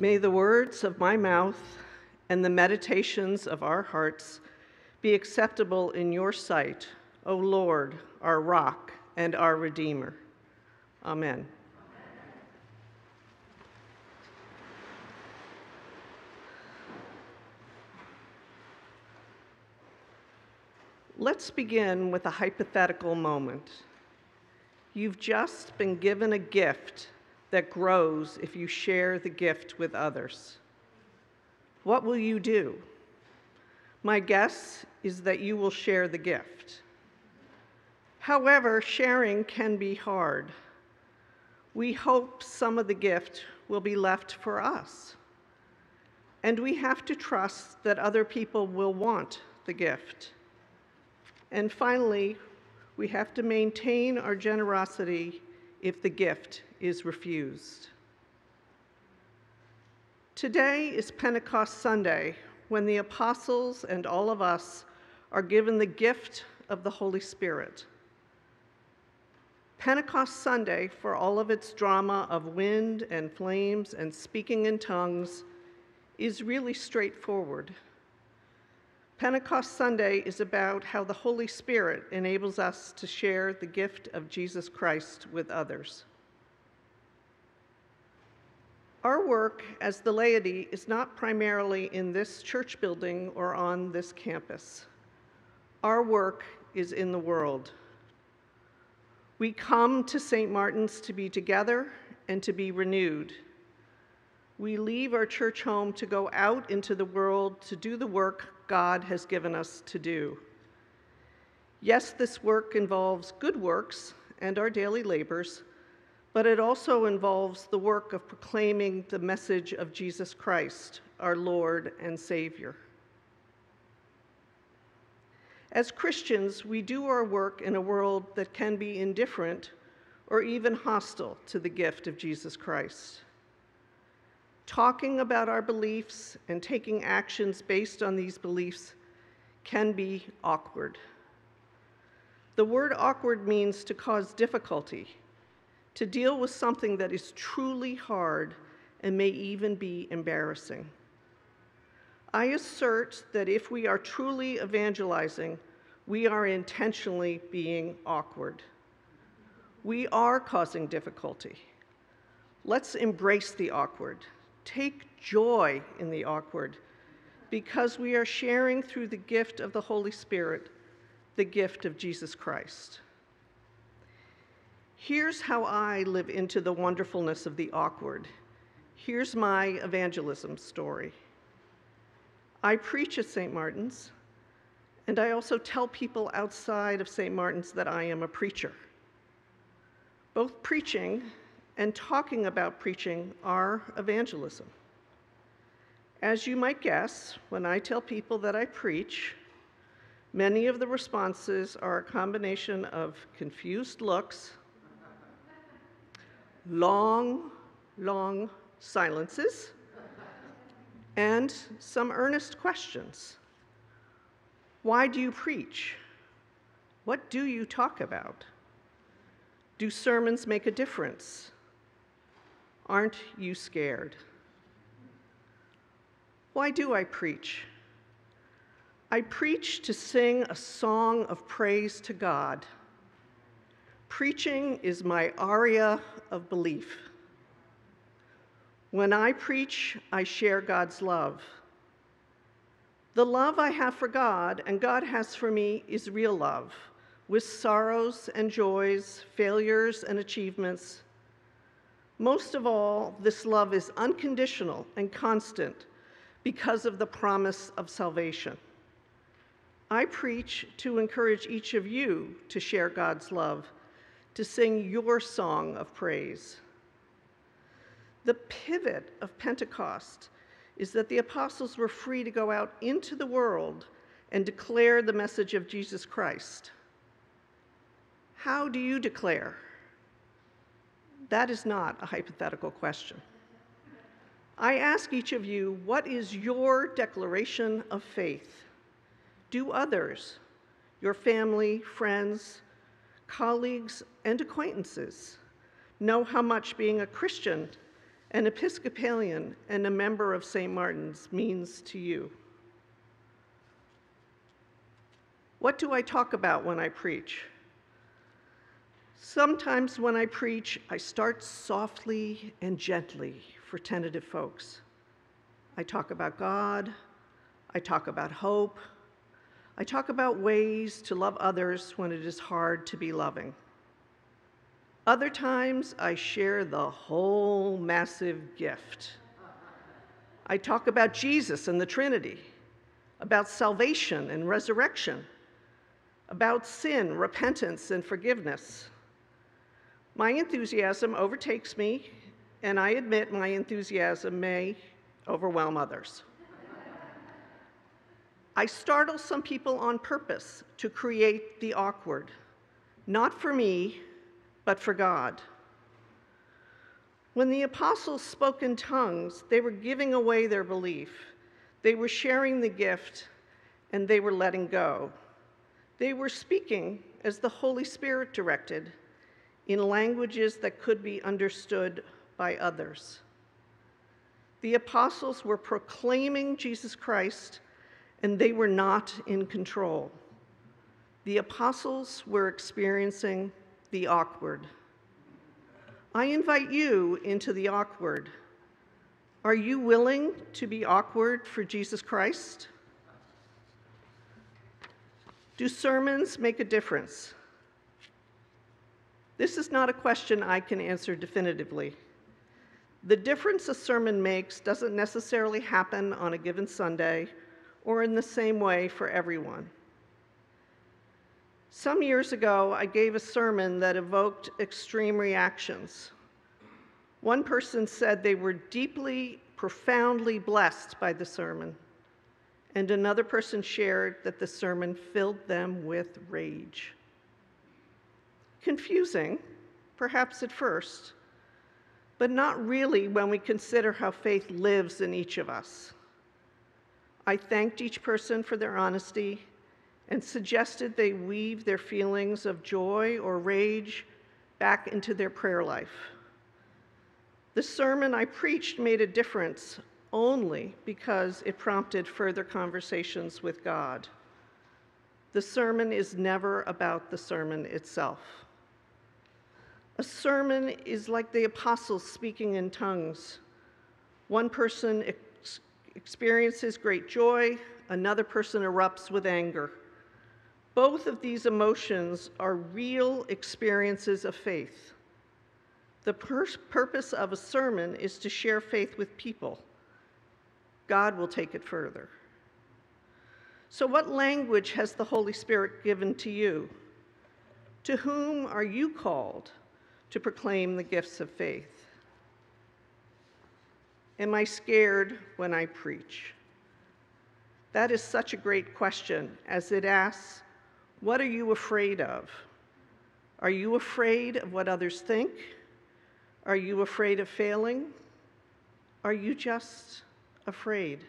May the words of my mouth and the meditations of our hearts be acceptable in your sight, O Lord, our rock and our Redeemer. Amen. Let's begin with a hypothetical moment. You've just been given a gift that grows if you share the gift with others. What will you do? My guess is that you will share the gift. However, sharing can be hard. We hope some of the gift will be left for us. And we have to trust that other people will want the gift. And finally, we have to maintain our generosity if the gift is refused. Today is Pentecost Sunday, when the apostles and all of us are given the gift of the Holy Spirit. Pentecost Sunday, for all of its drama of wind and flames and speaking in tongues, is really straightforward. Pentecost Sunday is about how the Holy Spirit enables us to share the gift of Jesus Christ with others. Our work as the laity is not primarily in this church building or on this campus. Our work is in the world. We come to St. Martin's to be together and to be renewed. We leave our church home to go out into the world to do the work God has given us to do. Yes, this work involves good works and our daily labors, but it also involves the work of proclaiming the message of Jesus Christ, our Lord and Savior. As Christians, we do our work in a world that can be indifferent or even hostile to the gift of Jesus Christ. Talking about our beliefs and taking actions based on these beliefs can be awkward. The word awkward means to cause difficulty, to deal with something that is truly hard and may even be embarrassing. I assert that if we are truly evangelizing, we are intentionally being awkward. We are causing difficulty. Let's embrace the awkward. Take joy in the awkward because we are sharing through the gift of the Holy Spirit the gift of Jesus Christ. Here's how I live into the wonderfulness of the awkward. Here's my evangelism story. I preach at St. Martin's, and I also tell people outside of St. Martin's that I am a preacher. Both preaching and talking about preaching are evangelism. As you might guess, when I tell people that I preach, many of the responses are a combination of confused looks, long, long silences, and some earnest questions. Why do you preach? What do you talk about? Do sermons make a difference? Aren't you scared? Why do I preach? I preach to sing a song of praise to God. Preaching is my aria of belief. When I preach, I share God's love. The love I have for God and God has for me is real love, with sorrows and joys, failures and achievements. Most of all, this love is unconditional and constant because of the promise of salvation. I preach to encourage each of you to share God's love, to sing your song of praise. The pivot of Pentecost is that the apostles were free to go out into the world and declare the message of Jesus Christ. How do you declare? That is not a hypothetical question. I ask each of you, what is your declaration of faith? Do others, your family, friends, colleagues, and acquaintances, know how much being a Christian an Episcopalian, and a member of St. Martin's means to you. What do I talk about when I preach? Sometimes when I preach, I start softly and gently for tentative folks. I talk about God, I talk about hope, I talk about ways to love others when it is hard to be loving. Other times, I share the whole massive gift. I talk about Jesus and the Trinity, about salvation and resurrection, about sin, repentance, and forgiveness. My enthusiasm overtakes me, and I admit my enthusiasm may overwhelm others. I startle some people on purpose to create the awkward, not for me, but for God. When the apostles spoke in tongues, they were giving away their belief, they were sharing the gift, and they were letting go. They were speaking as the Holy Spirit directed in languages that could be understood by others. The apostles were proclaiming Jesus Christ, and they were not in control. The apostles were experiencing the awkward. I invite you into the awkward. Are you willing to be awkward for Jesus Christ? Do sermons make a difference? This is not a question I can answer definitively. The difference a sermon makes doesn't necessarily happen on a given Sunday or in the same way for everyone. Some years ago, I gave a sermon that evoked extreme reactions. One person said they were deeply, profoundly blessed by the sermon, and another person shared that the sermon filled them with rage confusing, perhaps at first, but not really when we consider how faith lives in each of us. I thanked each person for their honesty and suggested they weave their feelings of joy or rage back into their prayer life. The sermon I preached made a difference only because it prompted further conversations with God. The sermon is never about the sermon itself. A sermon is like the apostles speaking in tongues. One person experiences great joy, another person erupts with anger. Both of these emotions are real experiences of faith. The pur- purpose of a sermon is to share faith with people. God will take it further. So, what language has the Holy Spirit given to you? To whom are you called? to proclaim the gifts of faith? Am I scared when I preach? That is such a great question, as it asks, What are you afraid of? Are you afraid of what others think? Are you afraid of failing? Are you just afraid?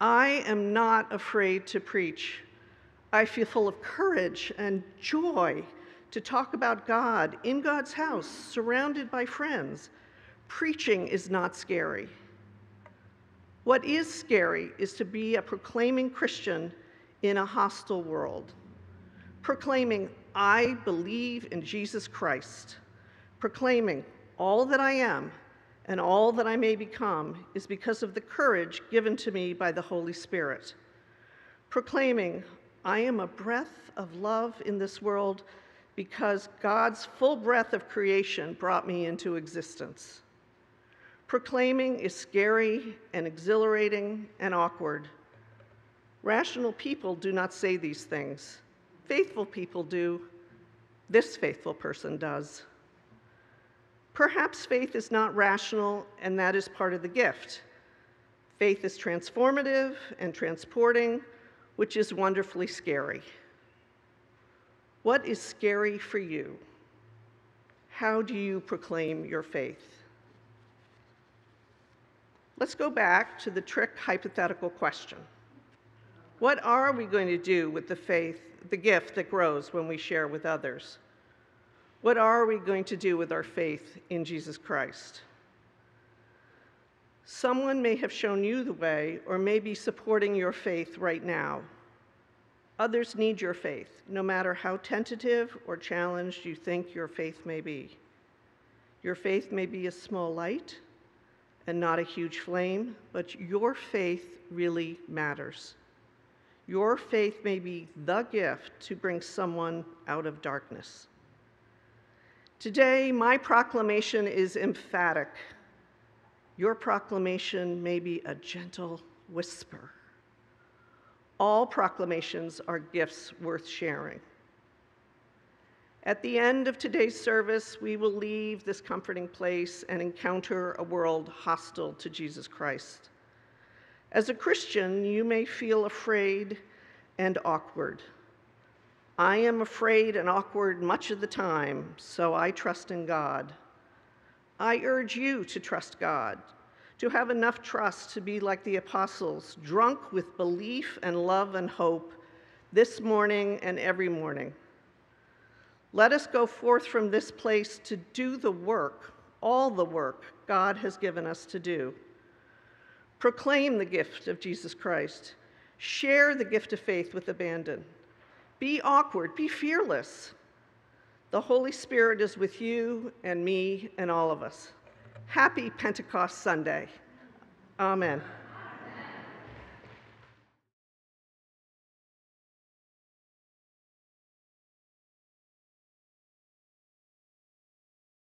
I am not afraid to preach. I feel full of courage and joy to talk about God in God's house, surrounded by friends. Preaching is not scary. What is scary is to be a proclaiming Christian in a hostile world, proclaiming, I believe in Jesus Christ, proclaiming, all that I am and all that I may become is because of the courage given to me by the Holy Spirit, proclaiming, I am a breath of love in this world because God's full breath of creation brought me into existence. Proclaiming is scary and exhilarating and awkward. Rational people do not say these things. Faithful people do. This faithful person does. Perhaps faith is not rational, and that is part of the gift. Faith is transformative and transporting, which is wonderfully scary. What is scary for you? How do you proclaim your faith? Let's go back to the trick hypothetical question. What are we going to do with the faith, the gift that grows when we share with others? What are we going to do with our faith in Jesus Christ? Someone may have shown you the way or may be supporting your faith right now. Others need your faith, no matter how tentative or challenged you think your faith may be. Your faith may be a small light and not a huge flame, but your faith really matters. Your faith may be the gift to bring someone out of darkness. Today, my proclamation is emphatic. Your proclamation may be a gentle whisper. All proclamations are gifts worth sharing. At the end of today's service, we will leave this comforting place and encounter a world hostile to Jesus Christ. As a Christian, you may feel afraid and awkward. I am afraid and awkward much of the time, so I trust in God. I urge you to trust God, to have enough trust to be like the apostles, drunk with belief and love and hope this morning and every morning. Let us go forth from this place to do the work, all the work God has given us to do. Proclaim the gift of Jesus Christ. Share the gift of faith with abandon. Be awkward, be fearless. The Holy Spirit is with you and me and all of us. Happy Pentecost Sunday. Amen.